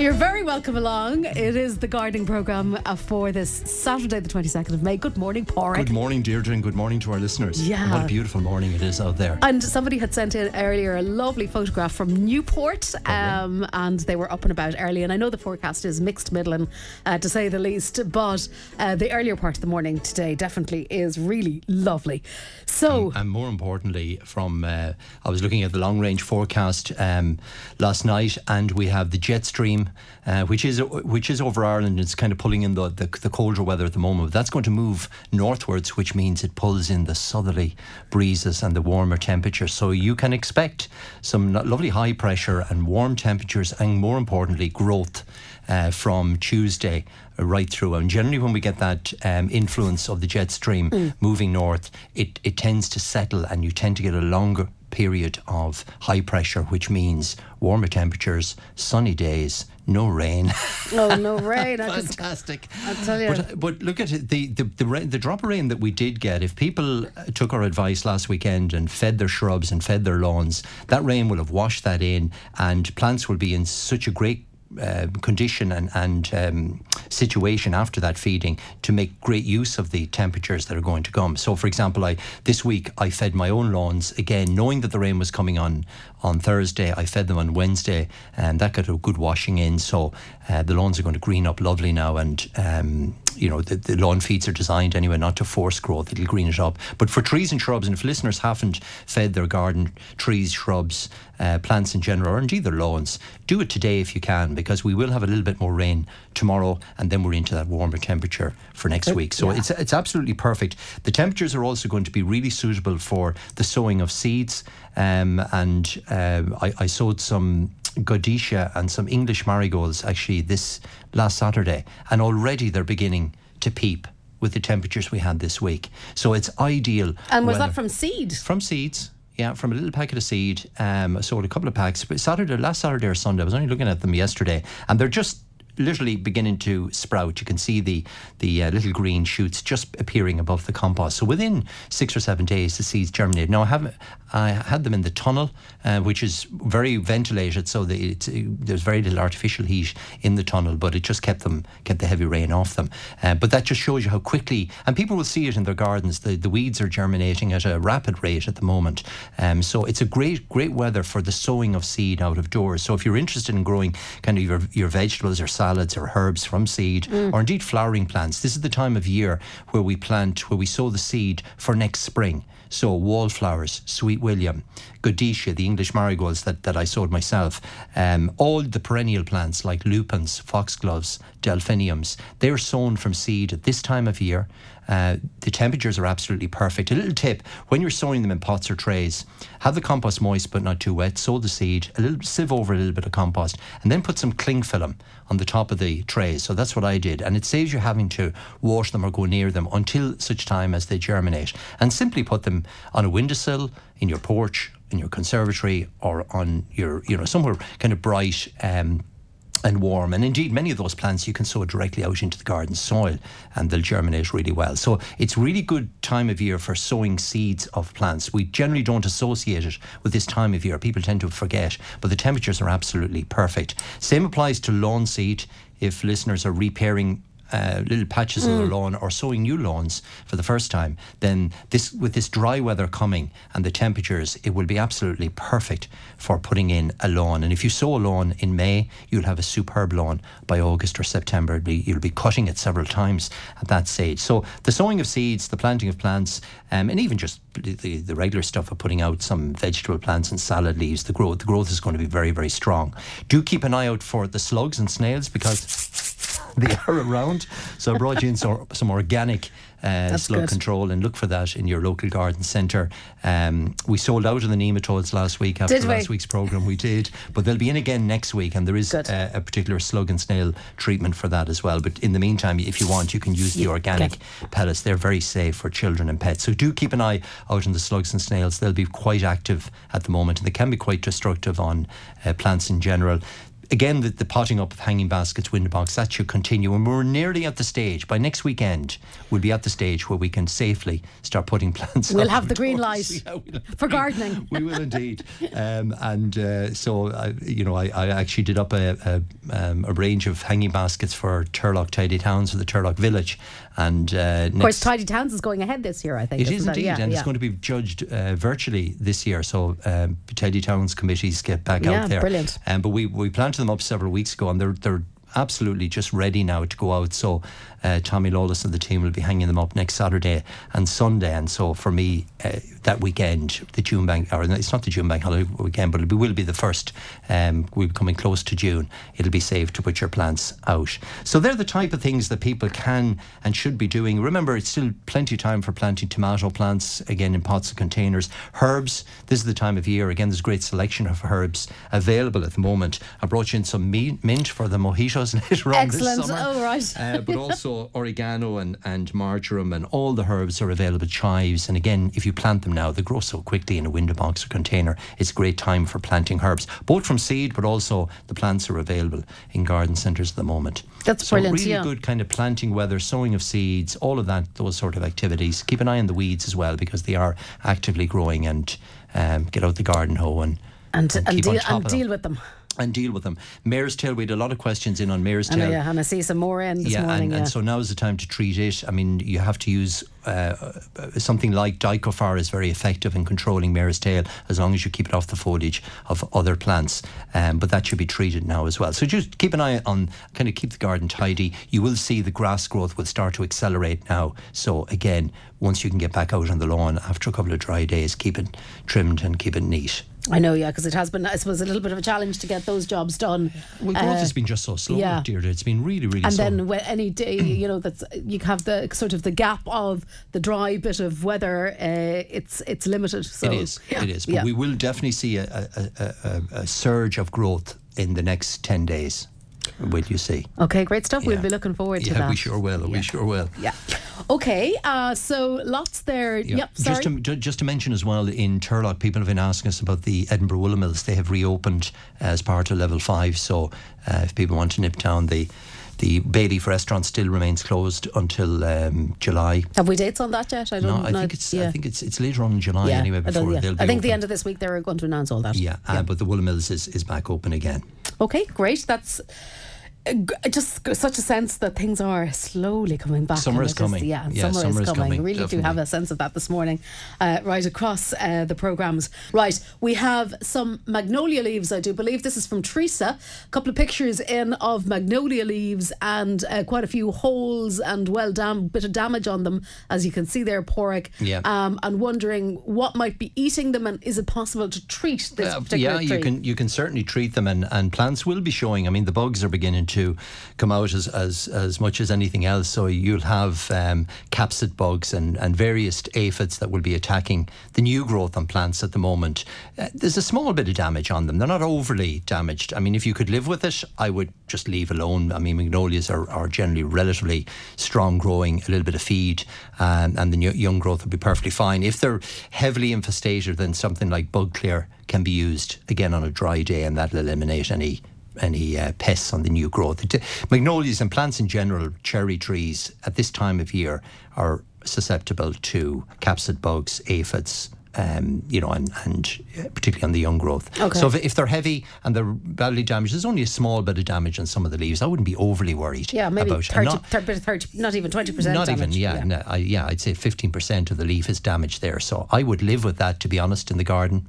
you're very welcome along. It is the gardening programme uh, for this Saturday, the 22nd of May. Good morning, Porrick. Good morning, Deirdre, and good morning to our listeners. Yeah. What a beautiful morning it is out there. And somebody had sent in earlier a lovely photograph from Newport, um, and they were up and about early. And I know the forecast is mixed middling, uh, to say the least, but uh, the earlier part of the morning today definitely is really lovely. So, And more importantly, from uh, I was looking at the long range forecast um, last night, and we have the jet stream, uh, which is which is over Ireland. It's kind of pulling in the, the the colder weather at the moment. That's going to move northwards, which means it pulls in the southerly breezes and the warmer temperatures. So you can expect some lovely high pressure and warm temperatures, and more importantly, growth. Uh, from Tuesday right through. And generally, when we get that um, influence of the jet stream moving north, it, it tends to settle and you tend to get a longer period of high pressure, which means warmer temperatures, sunny days, no rain. oh no, rain! Fantastic. I tell you. But, but look at it, the the the, rain, the drop of rain that we did get. If people took our advice last weekend and fed their shrubs and fed their lawns, that rain will have washed that in, and plants will be in such a great uh, condition and, and um, situation after that feeding to make great use of the temperatures that are going to come. So, for example, I this week I fed my own lawns again, knowing that the rain was coming on on Thursday. I fed them on Wednesday, and that got a good washing in. So uh, the lawns are going to green up lovely now, and um, you know the, the lawn feeds are designed anyway not to force growth; it'll green it up. But for trees and shrubs, and if listeners haven't fed their garden, trees, shrubs, uh, plants in general, or indeed their lawns, do it today if you can, because we will have a little bit more rain tomorrow, and then we're into that warmer temperature for next week. So yeah. it's it's absolutely perfect. The temperatures are also going to be really suitable for the sowing of seeds, um, and uh, I, I sowed some Godetia and some English marigolds actually this last Saturday, and already they're beginning to peep with the temperatures we had this week. So it's ideal. and was weather. that from seed? From seeds. Yeah, from a little packet of seed. Um, I sold a couple of packs. But Saturday, last Saturday or Sunday, I was only looking at them yesterday, and they're just literally beginning to sprout. You can see the the uh, little green shoots just appearing above the compost. So within six or seven days, the seeds germinate. Now I have I had them in the tunnel, uh, which is very ventilated, so it's, uh, there's very little artificial heat in the tunnel, but it just kept them kept the heavy rain off them. Uh, but that just shows you how quickly, and people will see it in their gardens. The the weeds are germinating at a rapid rate at the moment. Um, so it's a great great weather for the sowing of seed out of doors. So if you're interested in growing kind of your your vegetables or or herbs from seed, or indeed flowering plants, this is the time of year where we plant, where we sow the seed for next spring. So wallflowers, sweet William, Godetia, the English marigolds that, that I sowed myself, um, all the perennial plants like lupins, foxgloves, delphiniums, they're sown from seed at this time of year. Uh, the temperatures are absolutely perfect. A little tip: when you're sowing them in pots or trays, have the compost moist but not too wet. Sow the seed, a little sieve over a little bit of compost, and then put some cling film on the top of the trays. So that's what I did, and it saves you having to wash them or go near them until such time as they germinate. And simply put them on a windowsill, in your porch, in your conservatory, or on your you know somewhere kind of bright. Um, and warm. And indeed, many of those plants you can sow directly out into the garden soil and they'll germinate really well. So it's really good time of year for sowing seeds of plants. We generally don't associate it with this time of year. People tend to forget, but the temperatures are absolutely perfect. Same applies to lawn seed. If listeners are repairing uh, little patches of their lawn or sowing new lawns for the first time, then this with this dry weather coming and the temperatures, it will be absolutely perfect for putting in a lawn. And if you sow a lawn in May, you'll have a superb lawn by August or September. Be, you'll be cutting it several times at that stage. So the sowing of seeds, the planting of plants, um, and even just the, the, the regular stuff of putting out some vegetable plants and salad leaves, the growth the growth is going to be very very strong. Do keep an eye out for the slugs and snails because they are around. So I brought you in some, some organic uh, slug good. control and look for that in your local garden centre. Um, we sold out of the nematodes last week after last week's programme. We did, but they'll be in again next week, and there is uh, a particular slug and snail treatment for that as well. But in the meantime, if you want, you can use the Yeah, organic okay. pellets. They're very safe for children and pets. So do keep an eye out on the slugs and snails. They'll be quite active at the moment, and they can be quite destructive on uh, plants in general again, the, the potting up of hanging baskets, window box, that should continue. And we're nearly at the stage, by next weekend, we'll be at the stage where we can safely start putting plants in. We'll have the green light Yeah, we'll for gardening. we will indeed. Um, and uh, so, I, you know, I, I actually did up a, a, um, a range of hanging baskets for Turlough Tidy Towns for the Turlough Village. And uh, Of course, Tidy Towns is going ahead this year, I think. it is indeed, Yeah, and yeah. it's going to be judged uh, virtually this year. So um, Tidy Towns committees get back Yeah, out there. brilliant. Um, but we we planted them up several weeks ago, and they're they're absolutely just ready now to go out. So uh, Tommy Lawless and the team will be hanging them up next Saturday and Sunday. And so for me, uh, that weekend, the June bank, or it's not the June bank holiday weekend, but it will be the first. Um, we'll be coming close to June. It'll be safe to put your plants out. So they're the type of things that people can and should be doing. Remember, it's still plenty of time for planting tomato plants again in pots and containers. Herbs. This is the time of year. Again, there's a great selection of herbs available at the moment. I brought you in some mint for the mojitos later on Excellent. this summer. Oh, right. Uh, but also oregano and, and marjoram and all the herbs are available. Chives. And again, if you plant them now, they grow so quickly in a window box or container. It's a great time for planting herbs, both from seed, but also the plants are available in garden centres at the moment. That's so brilliant, Really yeah. good kind of planting weather, sowing of seeds, all of that, those sort of activities. Keep an eye on the weeds as well because they are actively growing and um, get out the garden hoe and and, and, on deal, and deal with them. And deal with them. mare's tail, we had a lot of questions in on mare's tail. yeah, and I see some more in this yeah, morning. and, yeah. and so now is the time to treat it. I mean, you have to use uh, something like Dicofar is very effective in controlling mare's tail as long as you keep it off the foliage of other plants. Um, but that should be treated now as well. So just keep an eye on, kind of keep the garden tidy. You will see the grass growth will start to accelerate now. So again, once you can get back out on the lawn after a couple of dry days, keep it trimmed and keep it neat. I know, yeah, because it has been, I suppose, a little bit of a challenge to get those jobs done. Well, growth Uh, has been just so slow, yeah. Deirdre. It's been really, really and slow. then when any day, you know, that's you have the sort of the gap of the dry bit of weather. Uh, it's it's limited. So It is. yeah, It is. But yeah. we will definitely see a, a, a, a, surge of growth in the next 10 days, will you see? Okay, great stuff. We'll be looking forward to yeah, that. we sure will. We sure will. Yeah. Okay. Uh, so lots there. Yeah. Yep. Sorry. Just to, just to mention as well, in Turlough, people have been asking us about the Edinburgh Woolen Mills. They have reopened as part of level five. So uh, if people want to nip down, the the Bayleaf restaurant still remains closed until um, July. have we dates on that yet? I don't I know. think it's yeah. I think it's it's later on in July yeah, anyway before yeah. they'll be I think the end of this week they're going to announce all that. yeah, uh, but the Woolen Mills is, is back open again. Okay, great. That's uh, just such a sense that things are slowly coming back. Summer is coming. yeah, Yeah, summer, summer is is coming. coming, Really do have a sense of that this morning, uh, right across uh, the programs. Right, we have some magnolia leaves. I do believe this is from Teresa. A couple of pictures in of magnolia leaves and uh, quite a few holes and well dam bit of damage on them, as you can see there, Porrick. Yeah. Um, and wondering what might be eating them, and is it possible to treat this Uh, particular yeah, tree? you can you can certainly treat them, and, and plants will be showing. I mean, the bugs are beginning to come out as as, as much as anything else. So you'll have um, capsid bugs and, and various aphids that will be attacking the new growth on plants at the moment. Uh, there's a small bit of damage on them. They're not overly damaged. I mean, if you could live with it, I would just leave alone. I mean, magnolias are, are generally relatively strong growing, a little bit of feed, um, and the new, young growth would be perfectly fine. If they're heavily infestated, then something like bug clear can be used again on a dry day, and that'll eliminate any any uh, pests on the new growth. It, magnolias and plants in general, cherry trees at this time of year are susceptible to capsid bugs, aphids. Um, you know, and, and uh, particularly on the young growth. Okay. So if, if they're heavy and they're badly damaged, there's only a small bit of damage on some of the leaves. I wouldn't be overly worried. Yeah, maybe about 30, Not- 30, 30, not even 20% not damage. even, yeah, No, I, yeah. I'd say fifteen percent of the leaf is damaged there. So I would live with that, to be honest, in the garden.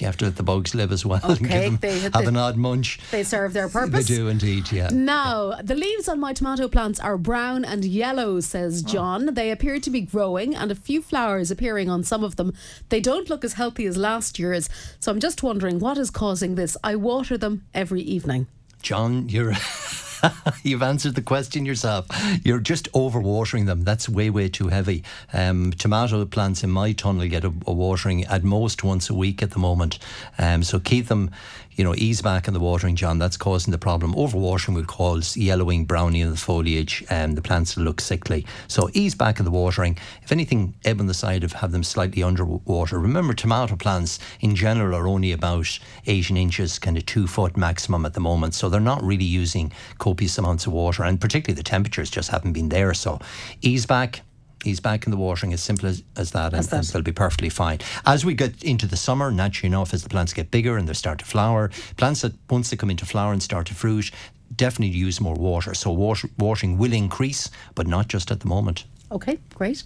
You have to let the bugs live as well. Okay, them- they- have an odd munch. They serve their purpose. They do indeed, yeah. Now, the leaves on my tomato plants are brown and yellow, says Oh. John. They appear to be growing and a few flowers appearing on some of them. They don't look as healthy as last year's. So I'm just wondering what is causing this. I water them every evening. John, you're You've answered the question yourself. You're just overwatering them. That's way, way too heavy. Um, tomato plants in my tunnel get a, a, watering at most once a week at the moment. Um, so keep them, you know, ease back in the watering, John. That's causing the problem. Overwatering will cause yellowing, browning of the foliage, and um, the plants will look sickly. So ease back in the watering. If anything, ebb on the side of have them slightly underwater. Remember, tomato plants in general are only about 18 inches, kind of two foot maximum at the moment. So they're not really using copious amounts of water, and particularly the temperatures just haven't been there. So ease back He's back in the watering as simple as, as that, and, that. and, they'll be perfectly fine. As we get into the summer, naturally enough, as the plants get bigger and they start to flower, plants that once they come into flower and start to fruit, definitely use more water. So water, watering will increase, but not just at the moment. Okay, great.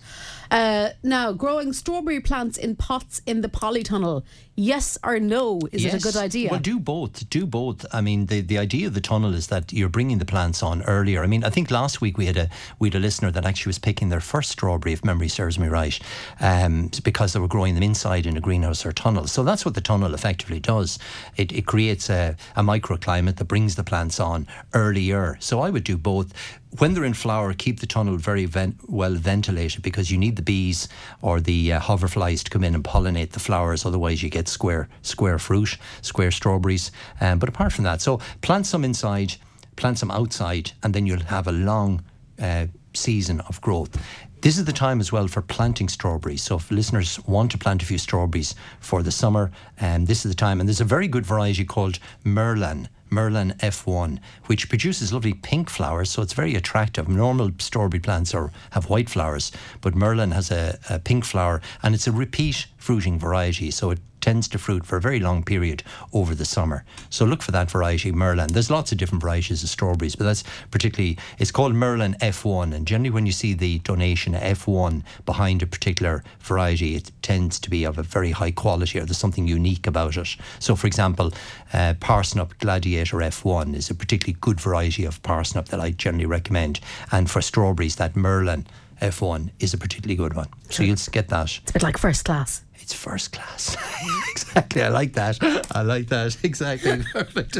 Uh, now, growing strawberry plants in pots in the polytunnel, yes or no? Is yes. it a good idea? Well, do both. Do both. I mean, the, the idea of the tunnel is that you're bringing the plants on earlier. I mean, I think last week we had a we had a listener that actually was picking their first strawberry, if memory serves me right, um, because they were growing them inside in a greenhouse or tunnel. So that's what the tunnel effectively does. It, it creates a, a microclimate that brings the plants on earlier. So I would do both when they're in flower, keep the tunnel very vent- well ventilated because you need the bees or the uh, hoverflies to come in and pollinate the flowers. Otherwise, you get square square fruit, square strawberries. Um, but apart from that, so plant some inside, plant some outside, and then you'll have a long uh, season of growth. This is the time as well for planting strawberries. So if listeners want to plant a few strawberries for the summer, um, this is the time. And there's a very good variety called Merlin Merlin F1, which produces lovely pink flowers, so it's very attractive. Normal strawberry plants are, have white flowers, but Merlin has a, a pink flower and it's a repeat fruiting variety, so it tends to fruit for a very long period over the summer. So look for that variety, Merlin. There's lots of different varieties of strawberries, but that's particularly, it's called Merlin F1. And generally, when you see the donation F1 behind a particular variety, it tends to be of a very high quality or there's something unique about it. So, for example, uh, Parsnip Gladiator F1 is a particularly good variety of parsnip that I generally recommend. And for strawberries, that Merlin F1 is a particularly good one. Sure. So you'll get that. It's a bit like first class. It's first class. exactly. I like that. I like that. Exactly. Perfect.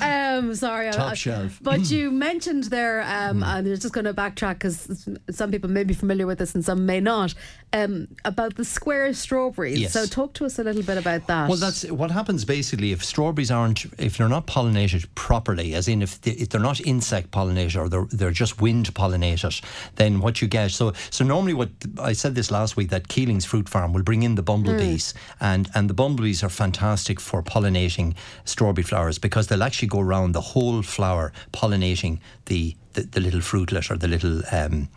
um, sorry, top I, shelf. But you mentioned there, um, mm. and I'm just going to backtrack because some people may be familiar with this and some may not. Um, about the square strawberries. Yes. So talk to us a little bit about that. Well, that's what happens basically if strawberries aren't, if they're not pollinated properly, as in if, they, if they're not insect pollinated or they're, they're just wind pollinated, then what you get. So so normally what I said this last week that Keeling's Fruit Farm will bring in the bumblebees, mm. and and the bumblebees are fantastic for pollinating strawberry flowers because they'll actually go around the whole flower pollinating the, the, the little fruitlet or the little um,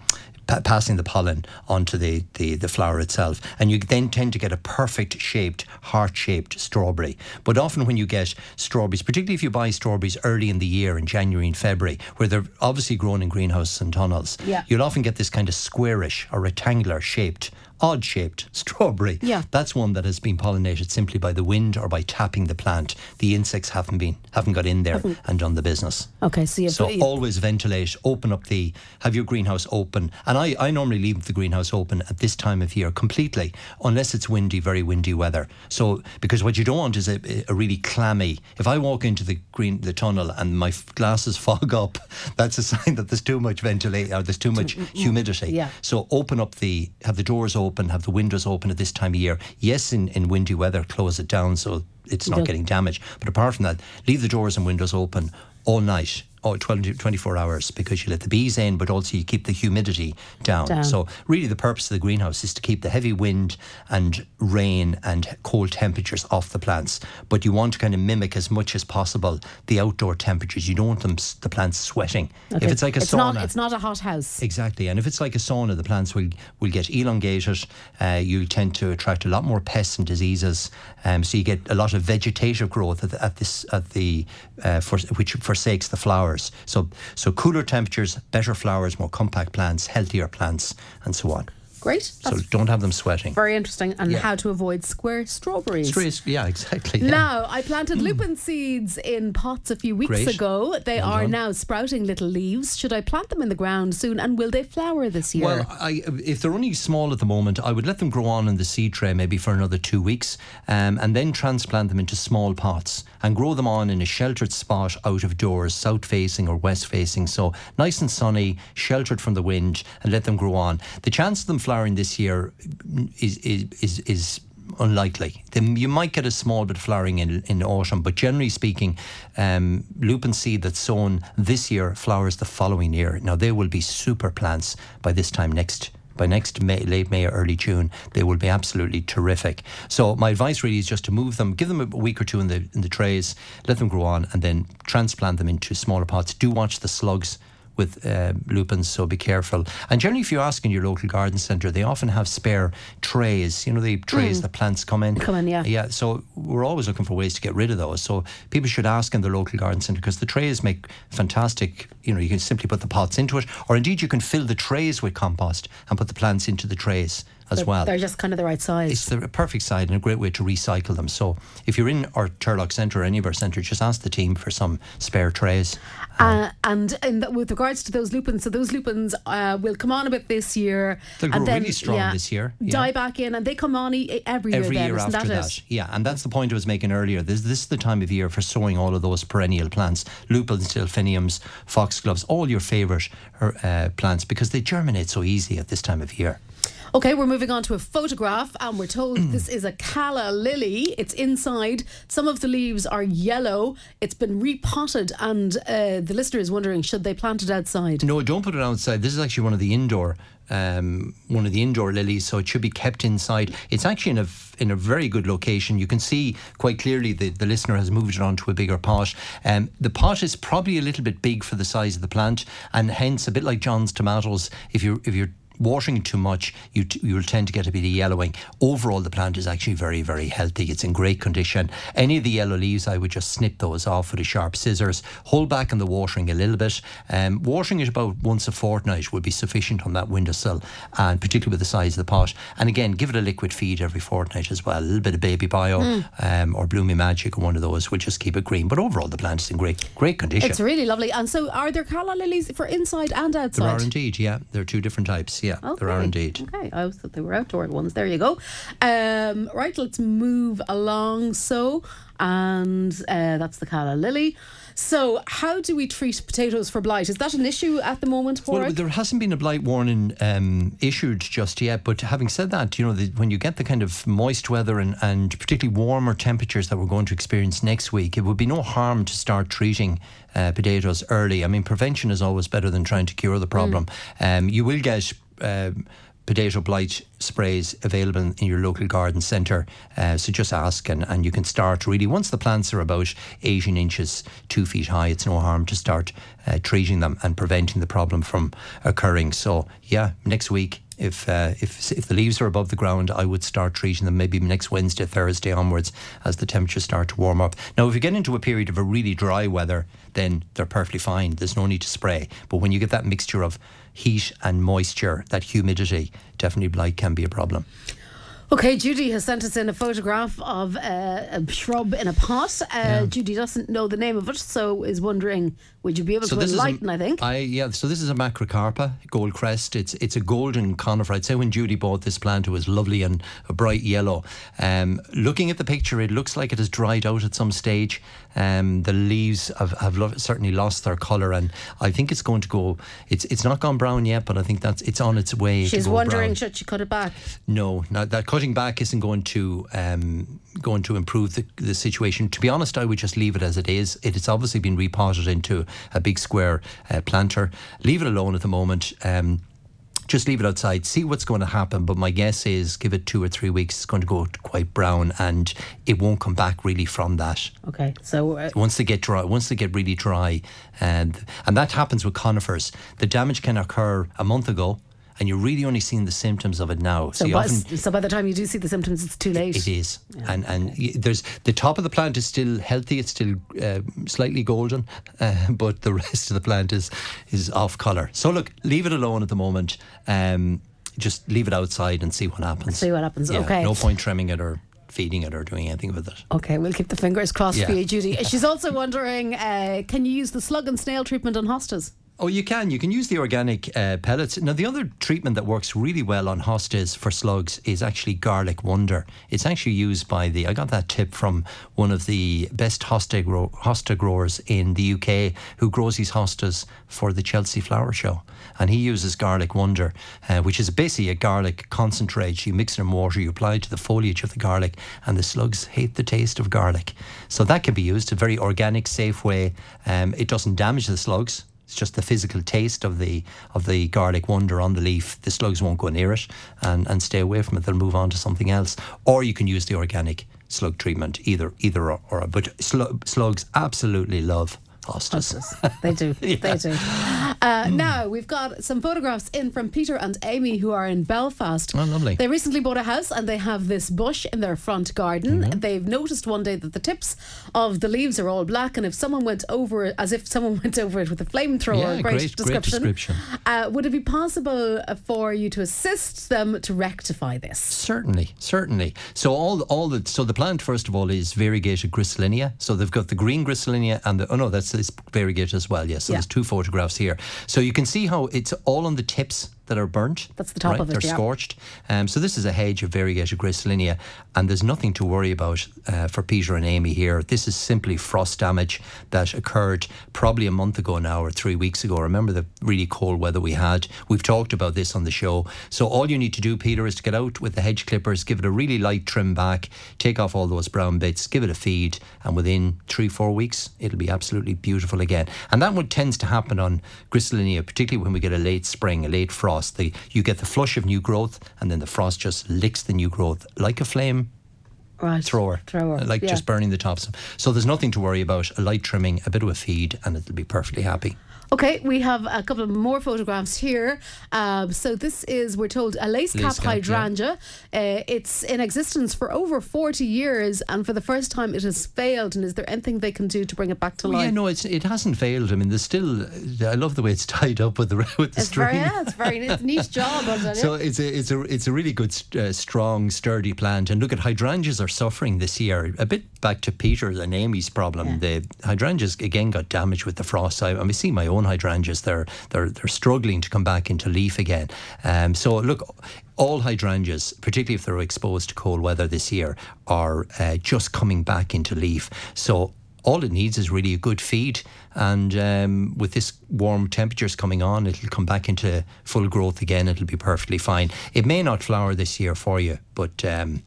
pa- passing the pollen onto the, the, the flower itself. And you then tend to get a perfect shaped, heart shaped strawberry. But often when you get strawberries, particularly if you buy strawberries early in the year, in January and February, where they're obviously grown in greenhouses and tunnels, yeah. you'll often get this kind of squarish or rectangular shaped odd shaped strawberry. Yeah. That's one that has been pollinated simply by the wind or by tapping the plant. The insects haven't been haven't got in there haven't. and done the business. Okay, so you So always ventilate, open up the have your greenhouse open. And I, I normally leave the greenhouse open at this time of year completely, unless it's windy, very windy weather. So because what you don't want is a, a really clammy if I walk into the green the tunnel and my glasses fog up, that's a sign that there's too much ventilation or there's too much humidity. Yeah. So open up the have the doors open open, have the windows open at this time of year. Yes, in, in windy weather, close it down so it's not getting damaged. But apart from that, leave the doors and windows open all night oh, 12, 24 hours because you let the bees in, but also you keep the humidity down. down. So, really, the purpose of the greenhouse is to keep the heavy wind and rain and cold temperatures off the plants. But you want to kind of mimic as much as possible the outdoor temperatures. You don't want them the plants sweating. Okay. If it's like a it's sauna, not, it's not a hot house. Exactly, and if it's like a sauna, the plants will will get elongated. Uh, you tend to attract a lot more pests and diseases. Um, so you get a lot of vegetative growth at, the, at this at the uh, for, which forsakes the flowers. So so cooler temperatures, better flowers, more compact plants, healthier plants, and so on. Great. So That's don't have them sweating. very interesting. And Yeah. how to avoid square strawberries. Strays- yeah, exactly. yeah. Now, I planted lupin seeds in pots a few weeks Great. ago. They Well are done. now sprouting little leaves. Should I plant them in the ground soon? And will they flower this year? Well, I, if they're only small at the moment, I would let them grow on in the seed tray maybe for another two weeks, um, and then transplant them into small pots and grow them on in a sheltered spot out of doors, south facing or west facing. So nice and sunny, sheltered from the wind, and let them grow on. The chance of them flowering this year is is is. is Unlikely. Then you might get a small bit of flowering in in autumn, but generally speaking, um, lupin seed that's sown this year flowers the following year. Now they will be super plants by this time next by next May, late May or early June, they will be absolutely terrific. So my advice really is just to move them, give them a week or two in the in the trays, let them grow on, and then transplant them into smaller pots. Do watch the slugs with uh, lupins, so be careful. And generally, if you ask in your local garden centre, they often have spare trays. You know, the trays that plants come in. Come in, yeah. Yeah. So we're always looking for ways to get rid of those. So people should ask in their local garden centre because the trays make fantastic. You know, you can simply put the pots into it, or indeed you can fill the trays with compost and put the plants into the trays as They're- well. They're just kind of the right size. It's the perfect size and a great way to recycle them. So if you're in our Turlough Centre or any of our centres, just ask the team for some spare trays. Uh, and with regards to those lupins, so those lupins uh, will come on a bit this year. They'll and grow really strong this year, yeah. Die back in, and they come on e- every year. Every year after that, that, yeah, and that's the point I was making earlier. This, this is the time of year for sowing all of those perennial plants, lupins, delphiniums, foxgloves, all your favourite uh, plants because they germinate so easy at this time of year. Okay, we're moving on to a photograph, and we're told this is a calla lily. It's inside. Some of the leaves are yellow. It's been repotted, and uh, the listener is wondering should they plant it outside? No, don't put it outside. This is actually one of the indoor, um, one of the indoor lilies, so it should be kept inside. It's actually in a in a very good location. You can see quite clearly the, the listener has moved it onto a bigger pot. Um, the pot is probably a little bit big for the size of the plant, and hence a bit like John's tomatoes. If you if you're watering too much, you t- you will tend to get a bit of yellowing. Overall, the plant is actually very, very healthy. It's in great condition. Any of the yellow leaves, I would just snip those off with a sharp scissors. Hold back on the watering a little bit. Um, watering it about once a fortnight would be sufficient on that windowsill, and particularly with the size of the pot. And again, give it a liquid feed every fortnight as well. A little bit of baby bio um, or Bloomy Magic or one of those will just keep it green. But overall, the plant is in great, great condition. It's really lovely. And so, are there calla lilies for inside and outside? there are indeed, yeah. There are two different types, yeah. There are indeed. Okay, I always thought they were outdoor ones. There you go. Um, right, let's move along. So, and uh, that's the calla lily. So, how do we treat potatoes for blight? Is that an issue at the moment, Well, there hasn't been a blight warning um, issued just yet. But having said that, you know, the, when you get the kind of moist weather and, and particularly warmer temperatures that we're going to experience next week, it would be no harm to start treating uh, potatoes early. I mean, prevention is always better than trying to cure the problem. Um, you will get. Um, Potato blight sprays available in your local garden centre. Uh, so just ask, and, and you can start really. Once the plants are about 18 inches, two feet high, it's no harm to start uh, treating them and preventing the problem from occurring. So, yeah, next week, if uh, if if the leaves are above the ground, I would start treating them maybe next Wednesday, Thursday onwards as the temperatures start to warm up. Now, if you get into a period of a really dry weather, then they're perfectly fine. There's no need to spray. But when you get that mixture of heat and moisture, that humidity, definitely blight can be a problem. Okay, Judy has sent us in a photograph of uh, a shrub in a pot. Uh, Judy doesn't know the name of it, so is wondering, would you be able to is a- enlighten? I think. I yeah. So this is a macrocarpa gold crest. It's it's a golden conifer. I'd say when Judy bought this plant, it was lovely and a bright yellow. Um, looking at the picture, it looks like it has dried out at some stage. Um, the leaves have, have lo- certainly lost their colour, and I think it's going to go. It's it's not gone brown yet, but I think that's it's on its way. She's to go wondering, brown. should she cut it back? No, no, that cutting back isn't going to um, going to improve the, the situation. To be honest, I would just leave it as it is. It, it's obviously been repotted into a big square uh, planter. Leave it alone at the moment. Um, just leave it outside, see what's going to happen. But my guess is, give it two or three weeks, it's going to go quite brown, and it won't come back really from that. Okay, so uh, Once they get dry, once they get really dry, and and that happens with conifers. The damage can occur a month ago, and you're really only seeing the symptoms of it now. so, you by, often- so by the time you do see the symptoms, it's too late. it is, and and y there's the top of the plant is still healthy. It's still uh, slightly golden, uh, but the rest of the plant is is off color. So look, leave it alone at the moment. Um, just leave it outside and see what happens. See what happens. Yeah, okay. No point trimming it or feeding it or doing anything with it. Okay, we'll keep the fingers crossed Yeah. for you, Judy. She's also wondering uh, can you use the slug and snail treatment on hostas? Oh, you can. You can use the organic uh, pellets. Now, the other treatment that works really well on hostas for slugs is actually garlic wonder. It's actually used by the. I got that tip from one of the best hosta, grow, hosta growers in the UK who grows these hostas for the Chelsea Flower Show. And he uses garlic wonder, uh, which is basically a garlic concentrate. You mix it in water, you apply it to the foliage of the garlic, and the slugs hate the taste of garlic. So that can be used a very organic, safe way. Um, it doesn't damage the slugs. It's just the physical taste of the of the garlic wonder on the leaf. The slugs won't go near it and, and stay away from it. They'll move on to something else. Or you can use the organic slug treatment, either either or. or but slug, slugs absolutely love hostas. They do. They do. Uh, now, we've got some photographs in from Peter and Amy who are in Belfast. Oh, lovely. They recently bought a house and they have this bush in their front garden. Mm-hmm. They've noticed one day that the tips of the leaves are all black, and if someone went over it, as if someone went over it with a flamethrower, Yeah, great, great- great description. description. Uh, would it be possible uh, for you to assist them to rectify this? Certainly, certainly. So all all the so the plant first of all is variegated griselinia. So they've got the green griselinia and the oh no that's it's variegated as well. Yes. So Yeah. there's two photographs here. So you can see how it's all on the tips that are burnt. That's the top right? of it, They're yeah. scorched. Um, so this is a hedge of variegated griselinia, and there's nothing to worry about uh, for Peter and Amy here. This is simply frost damage that occurred probably a month ago now or three weeks ago. Remember the really cold weather we had? We've talked about this on the show. So all you need to do, Peter, is to get out with the hedge clippers, give it a really light trim back, take off all those brown bits, give it a feed, and within three, four weeks, it'll be absolutely beautiful again. And that what tends to happen on griselinia, particularly when we get a late spring, a late frost. The, you get the flush of new growth, and then the frost just licks the new growth like a flame Right. thrower, Thrower. like yeah. just burning the tops. So there's nothing to worry about. A light trimming, a bit of a feed, and it'll be perfectly happy. Okay, we have a couple of more photographs here. Um, so this is, we're told, a lace cap cap, yeah. hydrangea. Uh, it's in existence for over 40 years, and for the first time it has failed. And is there anything they can do to bring it back to Well, life? yeah, no, it's it hasn't failed. I mean, there's still. I love the way it's tied up with the with the it's string. very, yeah, it's very, it's a neat job. Tell. So it's a it's a it's a really good, uh, strong, sturdy plant. And look at hydrangeas are suffering this year. A bit back to Peter's and Amy's problem. The hydrangeas again got damaged with the frost. I, I mean, see my own hydrangeas. They're they're they're struggling to come back into leaf again. Um, so look. All hydrangeas, particularly if they're exposed to cold weather this year, are uh, just coming back into leaf. So all it needs is really a good feed. And um, with this warm temperatures coming on, it'll come back into full growth again. It'll be perfectly fine. It may not flower this year for you, but um,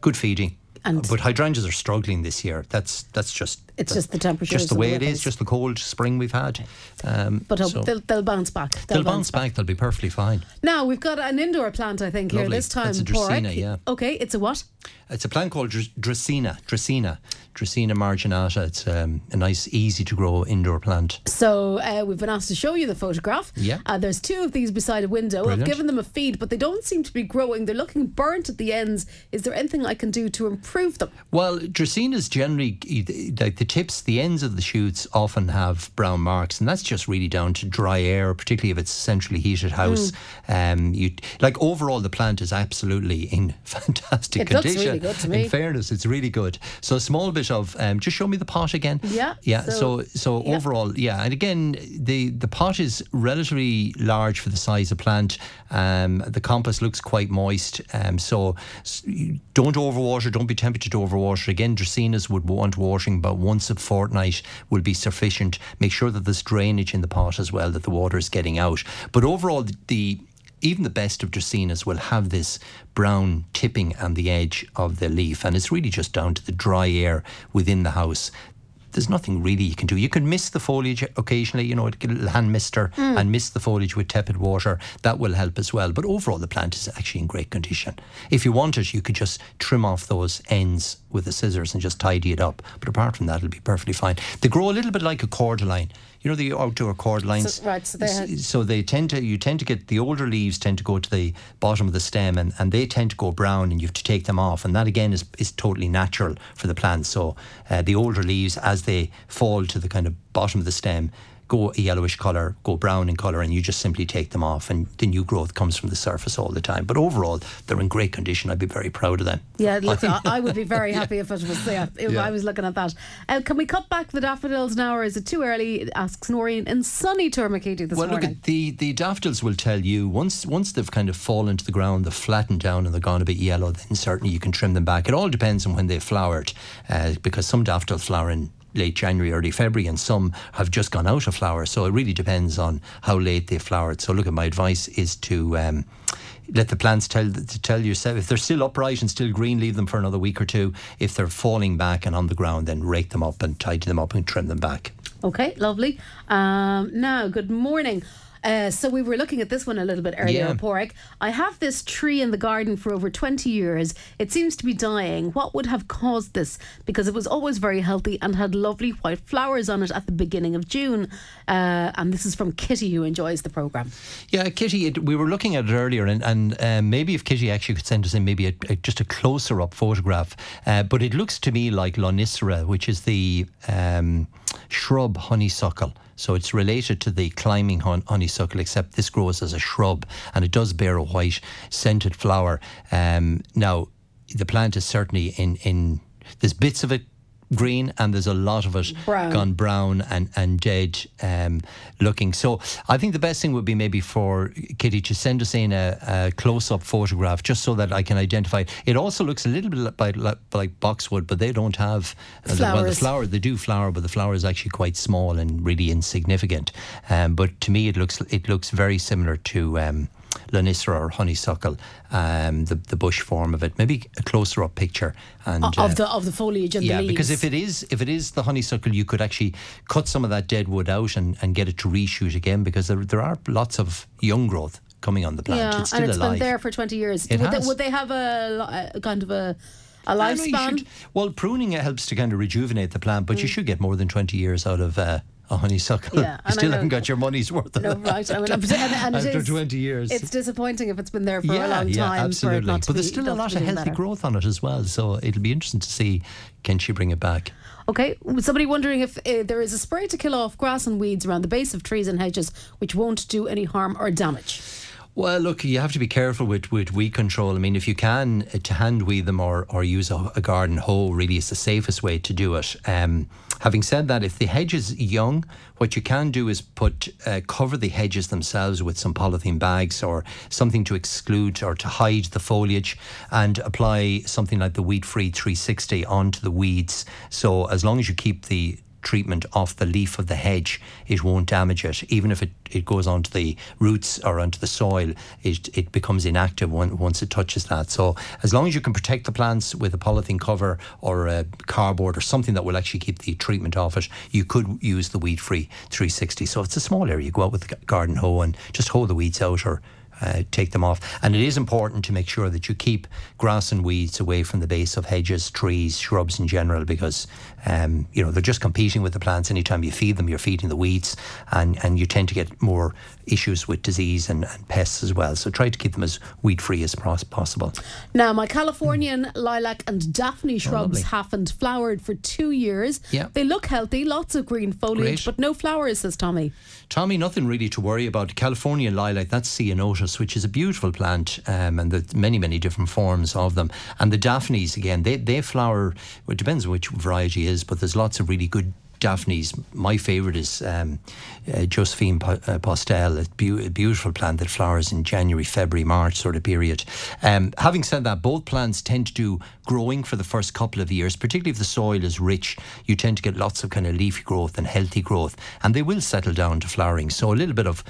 good feeding. And- but hydrangeas are struggling this year. That's that's just It's just the temperatures just the way the it is, just the cold spring we've had. Um, but so they'll, they'll bounce back. they'll bounce back. They'll be perfectly fine. Now we've got an indoor plant, I think, here this time. That's a Dracaena, yeah. Okay, it's a what? It's a plant called Dr- Dracaena. Dracaena. Dracaena marginata. It's um, a nice, easy to grow indoor plant. So uh, we've been asked to show you the photograph. Yeah. Uh, there's two of these beside a window. Brilliant. I've given them a feed, but they don't seem to be growing. They're looking burnt at the ends. Is there anything I can do to improve them? Well, Dracaenas generally, like the tips, the ends of the shoots often have brown marks, and that's just really down to dry air, particularly if it's a centrally heated house. Mm. Um, you like overall, the plant is absolutely in fantastic It looks condition. really good to me. In fairness, it's really good. So a small bit of um, just show me the pot again. Yeah, yeah. so- So so, yeah. overall, yeah, and again, the the pot is relatively large for the size of plant. Um, the compost looks quite moist. Um, so don't overwater. Don't be tempted to overwater. Again, Dracaenas would want watering about once a fortnight will be sufficient. Make sure that there's drainage in the pot as well, that the water is getting out. But overall, the, even the best of Dracaenas will have this brown tipping on the edge of the leaf, and it's really just down to the dry air within the house. There's nothing really you can do. You can mist the foliage occasionally, you know, get a little hand mister hmm. and mist the foliage with tepid water. That will help as well. But overall, the plant is actually in great condition. If you wanted, you could just trim off those ends with the scissors and just tidy it up. But apart from that, it'll be perfectly fine. They grow a little bit like a cordyline. You know the outdoor cordylines. So- right, so they had- so they tend to you tend to get the older leaves tend to go to the bottom of the stem and, and they tend to go brown and you have to take them off and that again is, is totally natural for the plants so uh, the older leaves as they fall to the kind of bottom of the stem go a yellowish colour, go brown in colour, and you just simply take them off, and the new growth comes from the surface all the time. But overall, they're in great condition. I'd be very proud of them. Yeah, look, I, would be very happy if it was. Yeah, if Yeah. I was looking at that. Uh, can we cut back the daffodils now, or is it too early? Asks Noreen in sunny Tourmakeady this Well, look, morning. at the the daffodils will tell you once once they've kind of fallen to the ground, they've flattened down, and they're gone a bit yellow. Then certainly you can trim them back. It all depends on when they flowered, uh, because some daffodils flower in late January, early February, and some have just gone out of flower. So it really depends on how late they flowered. So look, at my advice is to. Um, let the plants tell to tell yourself if they're still upright and still green, leave them for another week or two. If they're falling back and on the ground, then rake them up and tidy them up and trim them back. Okay, lovely. Um, now, good morning. Uh, so we were looking at this one a little bit earlier, Yeah. Porrick. I have this tree in the garden for over 20 years. It seems to be dying. What would have caused this? Because it was always very healthy and had lovely white flowers on it at the beginning of June. Uh, and this is from Kitty, who enjoys the programme. Yeah, Kitty, it, we were looking at it earlier, and, and um, maybe if Kitty actually could send us in maybe a, a, just a closer up photograph. Uh, but it looks to me like Lonicera, which is the um, shrub honeysuckle. So it's related to the climbing hon- honeysuckle, except this grows as a shrub and it does bear a white scented flower. Um, now, the plant is certainly in, in there's bits of it green and there's a lot of it Brown. gone brown and, and dead um, looking. So I think the best thing would be maybe for Kitty to send us in a, a close up photograph just so that I can identify. it. Also looks a little bit like, like, like boxwood, but they don't have uh, the- well, the flower. They do flower, but the flower is actually quite small and really insignificant. Um, but to me, it looks it looks very similar to. Um, Lonicera or honeysuckle, um, the the bush form of it. Maybe a closer up picture and O- uh, of the of the foliage and yeah, the leaves. because if it is if it is the honeysuckle, you could actually cut some of that dead wood out and, and get it to reshoot again because there, there are lots of young growth coming on the plant. yeah, it's still and it's alive. been there for 20 years. It would, has. They, would they have a, a kind of a you lifespan? should- well, pruning it helps to kind of rejuvenate the plant, but you should get more than twenty years out of uh, a honeysuckle. Yeah, you still know- haven't got your money's worth. No, right. I mean, and, and After is- 20 years. It's disappointing if it's been there for yeah, a long yeah, time. absolutely. But there's be- still a lot of healthy better. growth on it as well, so it'll be interesting to see can she bring it back. Okay, somebody wondering if uh, there is a spray to kill off grass and weeds around the base of trees and hedges, which won't do any harm or damage. Well, look, you have to be careful with, with weed control. I mean, if you can uh, to hand weed them or, or use a, a garden hoe, really is the safest way to do it. Um, having said that, if the hedge is young, what you can do is put uh, cover the hedges themselves with some polythene bags or something to exclude or to hide the foliage, and apply something like the Weed Free 360 onto the weeds. So as long as you keep the treatment off the leaf of the hedge, it won't damage it. Even if it, it goes onto the roots or onto the soil, it, it becomes inactive one, once it touches that. So as long as you can protect the plants with a polythene cover or a cardboard or something that will actually keep the treatment off it, you could use the weed free 360. So it's a small area. You go out with the garden hoe and just hoe the weeds out or uh, take them off. And it is important to make sure that you keep grass and weeds away from the base of hedges, trees, shrubs in general, because um, you know they're just competing with the plants. Anytime you feed them, you're feeding the weeds, and and you tend to get more issues with disease and, and pests as well. So try to keep them as weed free as possible. Now, my Californian lilac and Daphne shrubs lovely. haven't flowered for two years. Yeah. They look healthy, lots of green foliage, Great. but no flowers, says Tommy. Tommy, nothing really to worry about. Californian lilac, that's ceanothus, which is a beautiful plant, um, and there's many, many different forms of them. And the daphnes, again, they, they flower, well, it depends which variety is, but there's lots of really good daphnes. My favourite is um, uh, Josephine po- uh, Postill, a, beau- a beautiful plant that flowers in January, February, March sort of period. Um, having said that, both plants tend to do growing for the first couple of years, particularly if the soil is rich. You tend to get lots of kind of leafy growth and healthy growth, and they will settle down to flowering. So a little bit of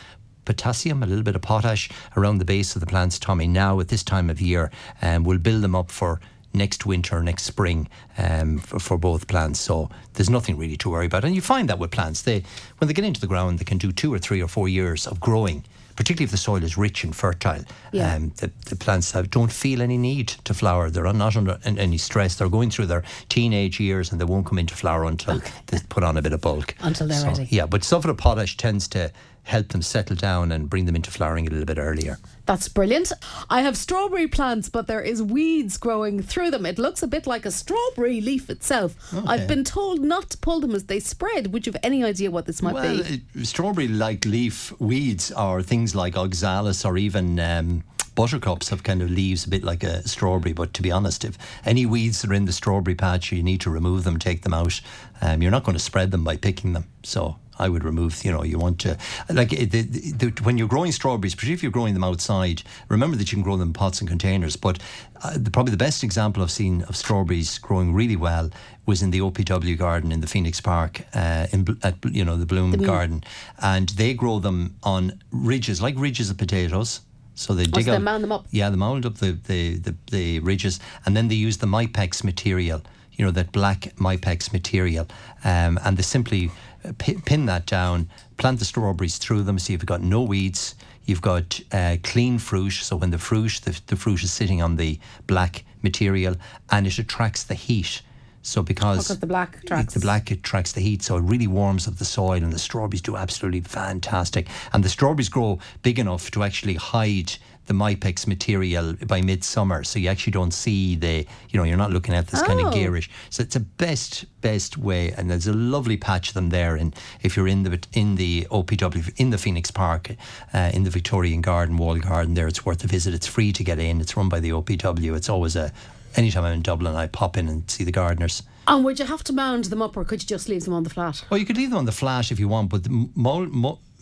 potassium, a little bit of potash around the base of the plants, Tommy, now at this time of year, and um, will build them up for next winter, next spring um, for, for both plants. So there's nothing really to worry about. And you find that with plants, they when they get into the ground, they can do two or three or four years of growing. Particularly if the soil is rich and fertile, Yeah. um, the, the plants have, don't feel any need to flower. They're not under any stress. They're going through their teenage years and they won't come into flower until they put on a bit of bulk. Until they're So, ready. Yeah, but sulphur of potash tends to help them settle down and bring them into flowering a little bit earlier. That's brilliant. I have strawberry plants, but there is weeds growing through them. It looks a bit like a strawberry leaf itself. Okay. I've been told not to pull them as they spread. Would you have any idea what this might well, be? strawberry like leaf weeds are things like oxalis or even. Um, buttercups have kind of leaves a bit like a strawberry, but to be honest, if any weeds that are in the strawberry patch, you need to remove them, take them out. Um, you're not going to spread them by picking them. So I would remove, you know, you want to, like the, the, the, when you're growing strawberries, particularly if you're growing them outside, remember that you can grow them in pots and containers. But uh, the, probably the best example I've seen of strawberries growing really well was in the OPW garden in the Phoenix Park, uh, in, at, you know, the Bloom Garden. And they grow them on ridges, like ridges of potatoes. So they dig so they out, mound them up. Yeah, they mound up the, the, the, the ridges, and then they use the Mypex material. You know that black Mypex material, um, and they simply uh, pi- pin that down, plant the strawberries through them. So you've got no weeds. You've got uh, clean fruit. So when the fruit, the, the fruit is sitting on the black material, and it attracts the heat. So because Because the black attracts- the black attracts the heat, so it really warms up the soil, and the strawberries do absolutely fantastic. And the strawberries grow big enough to actually hide the Mypex material by midsummer, so you actually don't see the, you know, you're not looking at this kind Oh. of garish. So it's a best best way, and there's a lovely patch of them there. And if you're in the in the OPW in the Phoenix Park, uh, in the Victorian Garden, Wall Garden, there, it's worth a visit. It's free to get in. It's run by the OPW. It's always a anytime I'm in Dublin, I pop in and see the gardeners. And would you have to mound them up or could you just leave them on the flat? Well, you could leave them on the flat if you want, but the mold,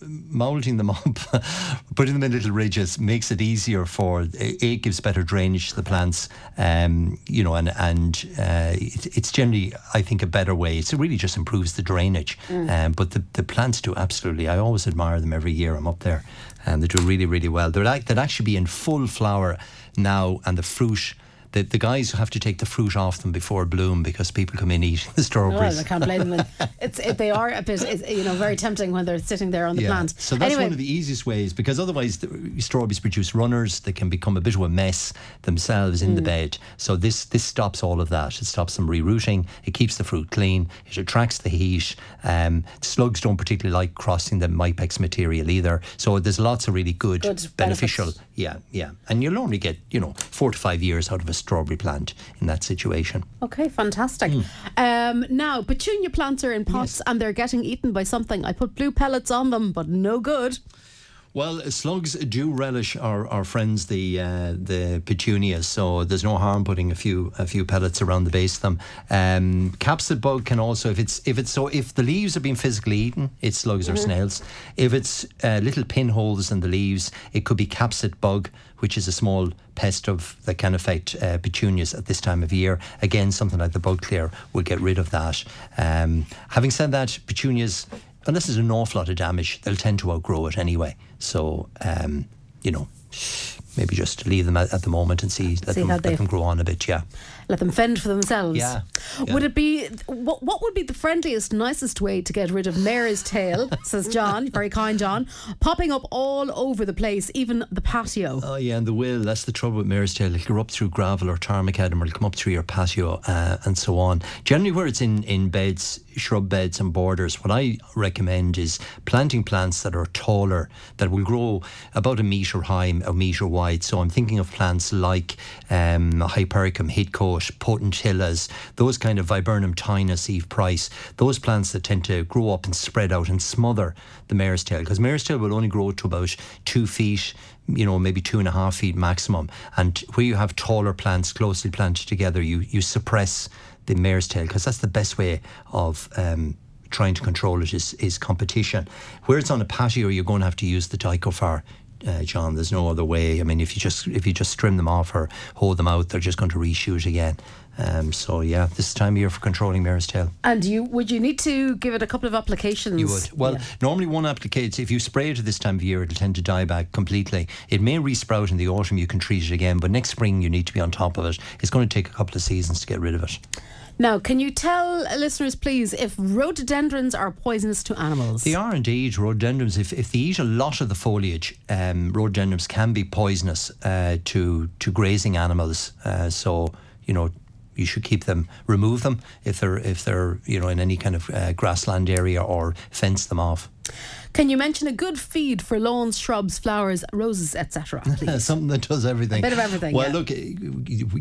moulding them up, putting them in little ridges makes it easier for it gives better drainage to the plants, um, you know, and and uh, it, it's generally I think a better way. It's, it really just improves the drainage. Um, but the, the plants do absolutely. I always admire them every year. I'm up there, and they do really really well. They're like they'd actually be in full flower now, and the fruit. The, the guys have to take the fruit off them before bloom because people come in eating the strawberries. Well, I can't blame them. It's it, they are a bit, you know, very tempting when they're sitting there on the plant. So that's anyway, one of the easiest ways because otherwise the strawberries produce runners. They can become a bit of a mess themselves in the Mm. bed. So this this stops all of that. It stops them rerouting. It keeps the fruit clean. It attracts the heat. Um, slugs don't particularly like crossing the Mypex material either. So there's lots of really good, Good beneficial. benefits. Yeah, yeah. And you'll only get you know four to five years out of a strawberry plant in that situation. Okay, fantastic. Hmm. Um, now, petunia plants are in pots and they're getting eaten by something. I put blue pellets on them, but no good. Well, slugs do relish our, our friends the uh, the petunias, so there's no harm putting a few a few pellets around the base of them. Um, capsid bug can also, if it's if it's so, if the leaves have been physically eaten, it's slugs or snails. If it's uh, little pinholes in the leaves, it could be capsid bug, which is a small pest of that can affect uh, petunias at this time of year. Again, something like the bug clear will get rid of that. Um, having said that, petunias unless there's an awful lot of damage, they'll tend to outgrow it anyway. So, um, you know, maybe just leave them at, at the moment and see, let, See them, how let them grow on a bit. Yeah. Let them fend for themselves. Yeah, yeah. Would it be what? What would be the friendliest, nicest way to get rid of mare's tail? says John, very kind John, popping up all over the place, even the patio. Oh yeah, and the will. That's the trouble with mare's tail. It'll go up through gravel or tarmac and it'll come up through your patio uh, and so on. Generally, where it's in in beds, shrub beds and borders, what I recommend is planting plants that are taller, that will grow about a metre high, a metre wide. So I'm thinking of plants like um, Hypericum, Potentillas, those kind of Viburnum tinus, Eve Price, those plants that tend to grow up and spread out and smother the mare's tail. Because mare's tail will only grow to about two feet, you know, maybe two and a half feet maximum. And where you have taller plants closely planted together, you, you suppress the mare's tail because that's the best way of um, trying to control it is, is competition. Where it's on a patio, you're going to have to use the dichofar. Uh, John, there's no other way. I mean, if you just if you just trim them off or hold them out, they're just going to reshoot again. Um, so yeah, this is time of year for controlling mare's tail. And you would you need to give it a couple of applications? You would. Well, Yeah. normally one application. if you spray it at this time of year, it'll tend to die back completely. It may resprout in the autumn, you can treat it again, but next spring you need to be on top of it. It's going to take a couple of seasons to get rid of it. Now, can you tell listeners, please, if rhododendrons are poisonous to animals? They are indeed rhododendrons. If, if they eat a lot of the foliage, um, rhododendrons can be poisonous uh, to to grazing animals. Uh, so you know you should keep them, remove them if they're if they're you know in any kind of uh, grassland area or fence them off. Can you mention a good feed for lawns, shrubs, flowers, roses, etc.? Something that does everything. bit of everything, Well, yeah. look,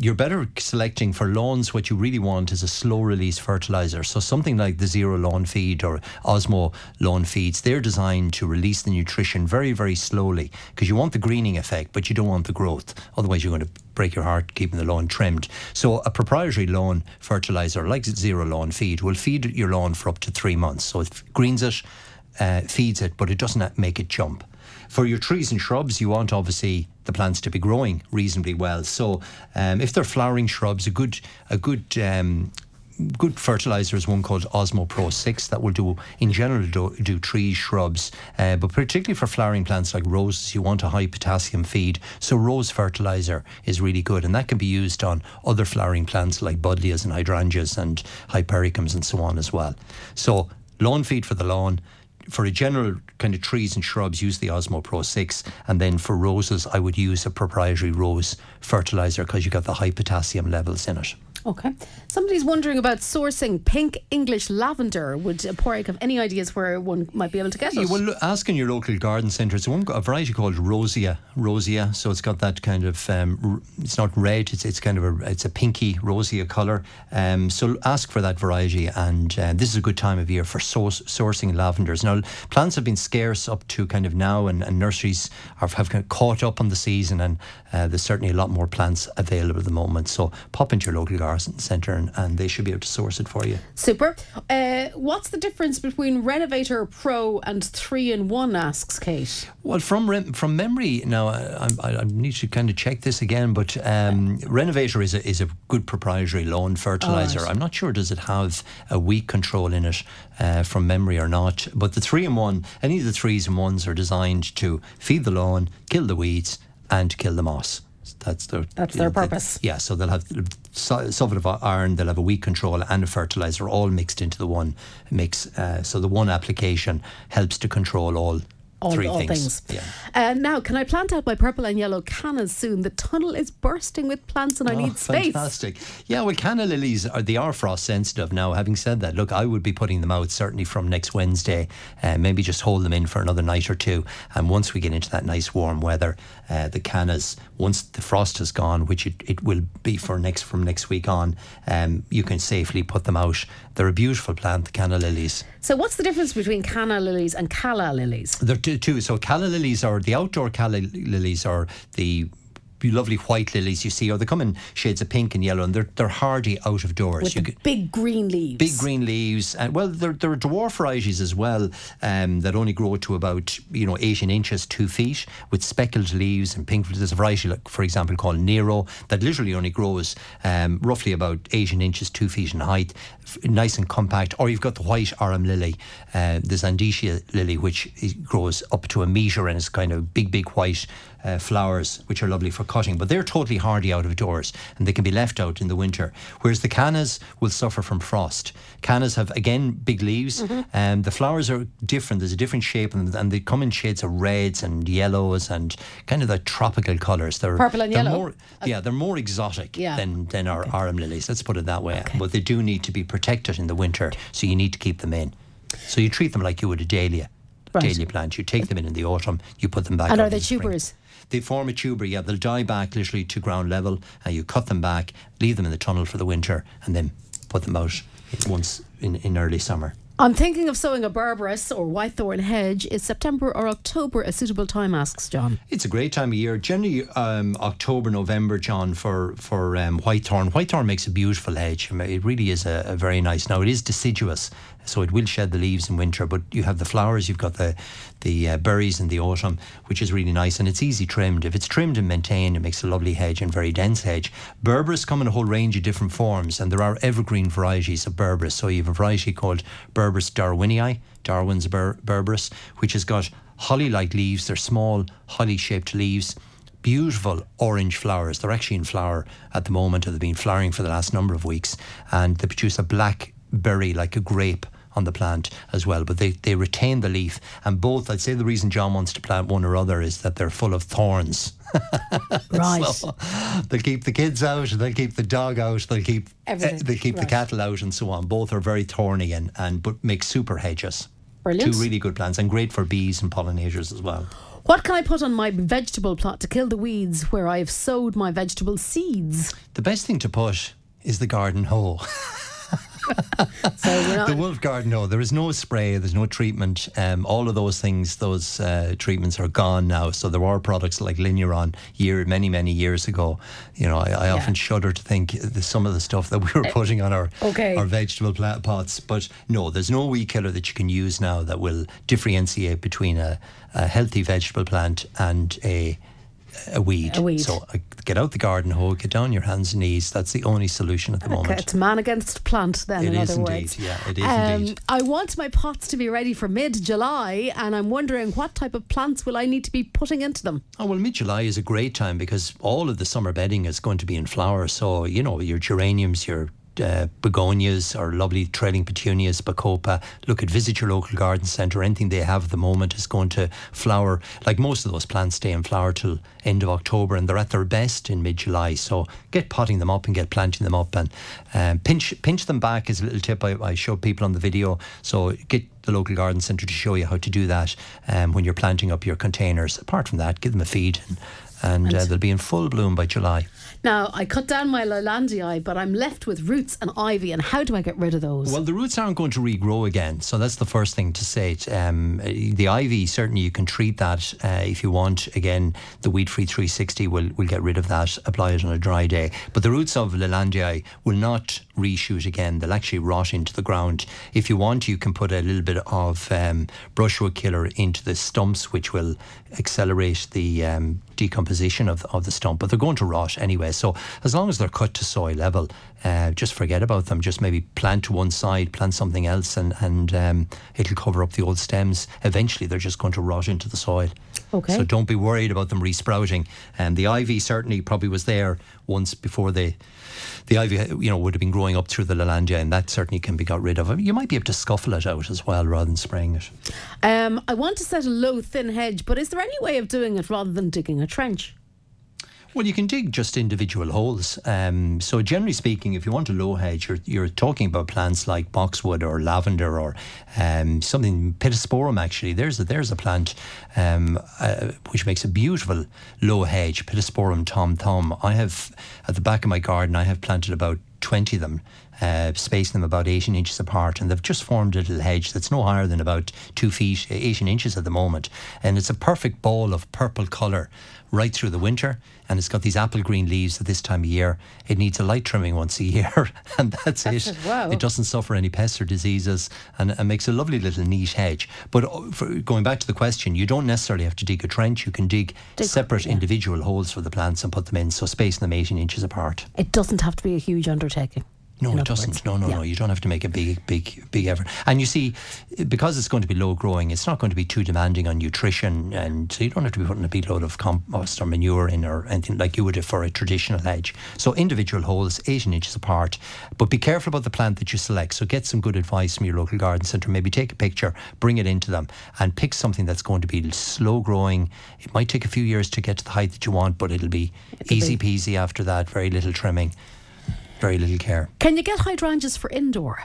you're better selecting for lawns. What you really want is a slow release fertilizer. So something like the Zero Lawn Feed or Osmo Lawn Feeds, they're designed to release the nutrition very, very slowly because you want the greening effect, but you don't want the growth. Otherwise, you're going to break your heart keeping the lawn trimmed. So a proprietary lawn fertilizer like Zero Lawn Feed will feed your lawn for up to three months. So it greens it, uh, feeds it, but it doesn't make it jump. For your trees and shrubs, you want obviously the plants to be growing reasonably well. So um, if they're flowering shrubs, a good a good um, good fertilizer is one called Osmo Pro 6 that will do, in general, do, do trees, shrubs, uh, but particularly for flowering plants like roses, you want a high potassium feed. So rose fertilizer is really good, and that can be used on other flowering plants like buddleias and hydrangeas and hypericums and so on as well. So lawn feed for the lawn. For a general kind of trees and shrubs, use the Osmo Pro 6. And then for roses, I would use a proprietary rose fertilizer because you got the high potassium levels in it. Okay. Somebody's wondering about sourcing pink English lavender. Would Porrick have any ideas where one might be able to get it? Yeah, well, ask in your local garden centre. It's one a variety called Rosea. Rosea. So it's got that kind of. Um, it's not red. It's it's kind of a. It's a pinky Rosia colour. Um, so ask for that variety, and uh, this is a good time of year for source, sourcing lavenders. Now, plants have been scarce up to kind of now, and, and nurseries are, have kind of caught up on the season, and uh, there's certainly a lot more plants available at the moment. So pop into your local garden centre, and, and they should be able to source it for you. Super. Uh, what's the difference between Renovator Pro and 3 in 1? asks Kate. Well, from rem- from memory, now I, I, I need to kind of check this again, but um, Renovator is a, is a good proprietary lawn fertilizer. right. I'm not sure does it have a weed control in it uh, from memory or not. But the three in one, any of the threes and ones are designed to feed the lawn, kill the weeds, and kill the moss. That's their That's their purpose. yeah, so they'll have su- sulfate of iron, they'll have a weed control and a fertilizer all mixed into the one mix. Uh, so the one application helps to control all, All, three all things. things. Yeah. Uh, now, can I plant out my purple and yellow cannas soon? The tunnel is bursting with plants and I Oh, need space. Fantastic. Yeah, well, canna lilies are they are frost sensitive. Now, having said that, look, I would be putting them out certainly from next Wednesday. Uh, maybe just hold them in for another night or two, and once we get into that nice warm weather, uh, the cannas, once the frost has gone, which it, it will be for next from next week on, um, you can safely put them out. They're a beautiful plant, the canna lilies. So, what's the difference between canna lilies and calla lilies? There are two, two. So calla lilies are the outdoor calla lilies are the lovely white lilies you see, or they come in shades of pink and yellow, and they're they're hardy out of doors. With You the get- big green leaves. Big green leaves, and well, there, there are dwarf varieties as well um, that only grow to about you know 18 inches, two feet, with speckled leaves and pink. There's a variety, like for example, called Nero, that literally only grows um, roughly about 18 inches, two feet in height, f- nice and compact. Or you've got the white arum lily, uh, the Zantedeschia lily, which grows up to a metre and is kind of big, big white uh, flowers, which are lovely for cutting, but they're totally hardy out of doors and they can be left out in the winter. Whereas the cannas will suffer from frost. Cannas have, again, big leaves, and the flowers are different. There's a different shape, and, and they come in shades of reds and yellows and kind of the tropical colours. They're Purple and they're yellow? More, uh, yeah, they're more exotic Yeah. than, than our arum lilies. Let's put it that way. But they do need to be protected in the winter, so you need to keep them in. So you treat them like you would a dahlia. Right. Dahlia plant. You take them in in the autumn, you put them back. And are they in the spring. tubers? They form a tuber, yeah. They'll die back literally to ground level, and you cut them back, leave them in the tunnel for the winter, and then put them out once in, in early summer. I'm thinking of sowing a Berberis or whitethorn hedge. Is September or October a suitable time? asks John. It's a great time of year. Generally, um, October, November, John, for for um, whitethorn. Whitethorn makes a beautiful hedge. It really is a, a very nice. Now it is deciduous, so it will shed the leaves in winter. But you have the flowers. You've got the the uh, berries in the autumn, which is really nice, and it's easy trimmed. If it's trimmed and maintained, it makes a lovely hedge and very dense hedge. Berberis come in a whole range of different forms, and there are evergreen varieties of Berberis. So you have a variety called Berberis darwinii, Darwin's ber- Berberis, which has got holly-like leaves. They're small, holly-shaped leaves beautiful orange flowers. They're actually in flower at the moment, or they've been flowering for the last number of weeks, and they produce a black berry like a grape on the plant as well. But they, they retain the leaf, and both. I'd say the reason John wants to plant one or other is that they're full of thorns. Right. So they'll keep the kids out, they'll keep the dog out, they'll keep eh, Everything, they'll keep the cattle out, and so on. Both are very thorny and, and but make super hedges. Brilliant. Two really good plants and great for bees and pollinators as well. What can I put on my vegetable plot to kill the weeds where I've sowed my vegetable seeds? The best thing to put is the garden hoe. So we're not, The Wolf Garden, no, there is no spray, there's no treatment. Um, all of those things, those uh, treatments are gone now. So there are products like Linuron year, many, many years ago. You know, I, I often shudder to think the, some of the stuff that we were putting on our okay. our vegetable plant pots. But no, there's no weed killer that you can use now that will differentiate between a, a healthy vegetable plant and a a weed. A weed. So uh, get out the garden hoe, get down your hands and knees. That's the only solution at the Okay, moment. it's man against plant, then, It in is other indeed, words. yeah, it is Um, indeed. I want my pots to be ready for mid July, and I'm wondering what type of plants will I need to be putting into them? Oh, well, mid July is a great time because all of the summer bedding is going to be in flower. So, you know, your geraniums, your uh, begonias or lovely trailing petunias, bacopa. Look at visit your local garden centre. Anything they have at the moment is going to flower. Like most of those plants stay in flower till end of October and they're at their best in mid July. So get potting them up and get planting them up and um, pinch pinch them back is a little tip I, I show people on the video. So get the local garden centre to show you how to do that um, when you're planting up your containers. Apart from that, give them a feed and, and, uh, they'll be in full bloom by July. Now, I cut down my Leylandii, but I'm left with roots and ivy, and how do I get rid of those? Well, the roots aren't going to regrow again, so that's the first thing to say. Um, the ivy certainly you can treat that uh, if you want. Again, the weed free 360 will will get rid of that. Apply it on a dry day, but the roots of Leylandii will not reshoot again. They'll actually rot into the ground. If you want, you can put a little bit of um, brushwood killer into the stumps, which will accelerate the um, decomposition of, of the stump. But they're going to rot anyway. So as long as they're cut to soil level, uh, just forget about them. Just maybe plant to one side, plant something else, and and um, it'll cover up the old stems. Eventually, they're just going to rot into the soil. Okay. So don't be worried about them resprouting. And the ivy certainly probably was there once before they. The ivy, you know, would have been growing up through the Lalandia, and that certainly can be got rid of. You might be able to scuffle it out as well, rather than spraying it. Um, I want to set a low, thin hedge, but is there any way of doing it rather than digging a trench? Well, you can dig just individual holes. Um, so, generally speaking, if you want a low hedge, you're, you're talking about plants like boxwood or lavender or um, something pittosporum. Actually, there's a, there's a plant um, uh, which makes a beautiful low hedge, pittosporum tom thumb. I have at the back of my garden, I have planted about twenty of them. Uh, spacing them about 18 inches apart, and they've just formed a little hedge that's no higher than about two feet, 18 inches at the moment. And it's a perfect ball of purple colour right through the winter. And it's got these apple green leaves at this time of year. It needs a light trimming once a year, and that's, That's it. it, wow. It doesn't suffer any pests or diseases, and, and makes a lovely little neat hedge. But uh, going back to the question, you don't necessarily have to dig a trench. You can dig, Dig- separate yeah. individual holes for the plants and put them in, so spacing them 18 inches apart. It doesn't have to be a huge undertaking. No, it doesn't. words. No, no, Yeah. no. You don't have to make a big, big, big effort. And you see, because it's going to be low growing, it's not going to be too demanding on nutrition, and so you don't have to be putting a big load of compost or manure in or anything like you would have for a traditional hedge. So individual holes, 18 inches apart. But be careful about the plant that you select. So get some good advice from your local garden centre. Maybe take a picture, bring it into them, and pick something that's going to be slow growing. It might take a few years to get to the height that you want, but it'll be It'll easy be- peasy after that. Very little trimming, very little care. Can you get hydrangeas for indoor?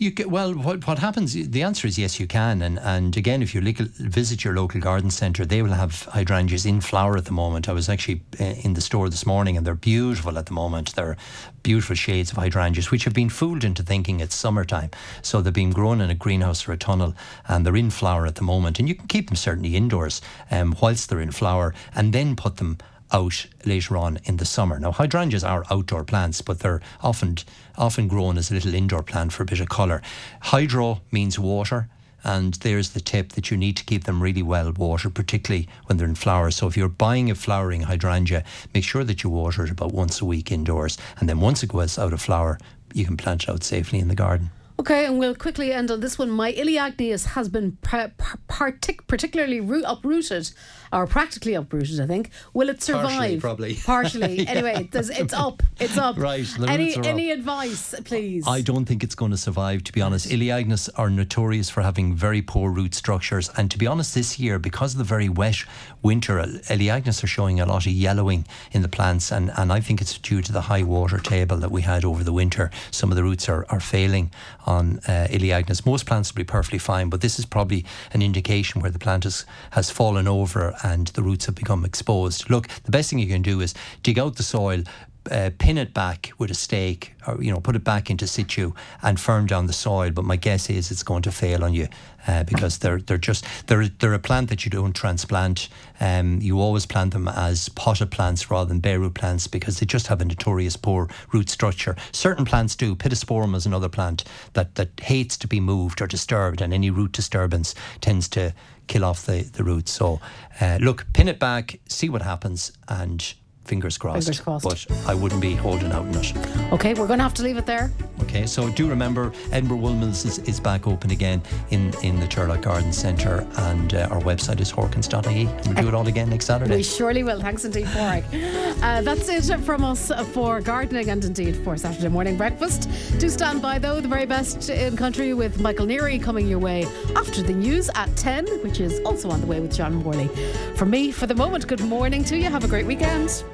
You get, well, what what happens? The answer is yes, you can. And and again, if you look, visit your local garden centre, they will have hydrangeas in flower at the moment. I was actually uh, in the store this morning, and they're beautiful at the moment. They're beautiful shades of hydrangeas, which have been fooled into thinking it's summertime. So they're being grown in a greenhouse or a tunnel, and they're in flower at the moment. And you can keep them certainly indoors um, whilst they're in flower, and then put them out later on in the summer. Now, hydrangeas are outdoor plants, but they're often often grown as a little indoor plant for a bit of colour. Hydro means water. And there's the tip that you need to keep them really well watered, particularly when they're in flower. So if you're buying a flowering hydrangea, make sure that you water it about once a week indoors. And then once it goes out of flower, you can plant it out safely in the garden. Okay, and we'll quickly end on this one. My Elaeagnus has been par- par- partic- particularly root- uprooted, or practically uprooted, I think. Will it survive? Partially, probably. Partially. Yeah. Anyway, there's, it's up. It's up. Right, the Any roots are any advice, please? I don't think it's going to survive, to be honest. Elaeagnus are notorious for having very poor root structures. And to be honest, this year, because of the very wet winter, Elaeagnus are showing a lot of yellowing in the plants. And, and I think it's due to the high water table that we had over the winter. Some of the roots are, are failing on uh, Elaeagnus. Most plants will be perfectly fine, but this is probably an indication where the plant has, has fallen over and the roots have become exposed. Look, the best thing you can do is dig out the soil, uh, pin it back with a stake or you know put it back into situ and firm down the soil. But my guess is it's going to fail on you uh, because they're they're just they're they're a plant that you don't transplant. Um, you always plant them as potted plants rather than bare root plants because they just have a notorious poor root structure. Certain plants do. Pittosporum is another plant that that hates to be moved or disturbed and any root disturbance tends to kill off the the roots. So uh, look pin it back see what happens and fingers crossed. Fingers crossed. But I wouldn't be holding out on it. Okay, we're going to have to leave it there. Okay, so do remember Edinburgh Woolmills is, is back open again in, in the Turlough Garden Centre and uh, our website is horkans.ie. We'll do it all again next Saturday. We surely will. Thanks indeed, Porrick. Uh, that's it from us for gardening and indeed for Saturday morning breakfast. Do stand by though, the very best in country with Michael Neary coming your way after the news at 10, which is also on the way with John Morley. For me, for the moment, good morning to you. Have a great weekend.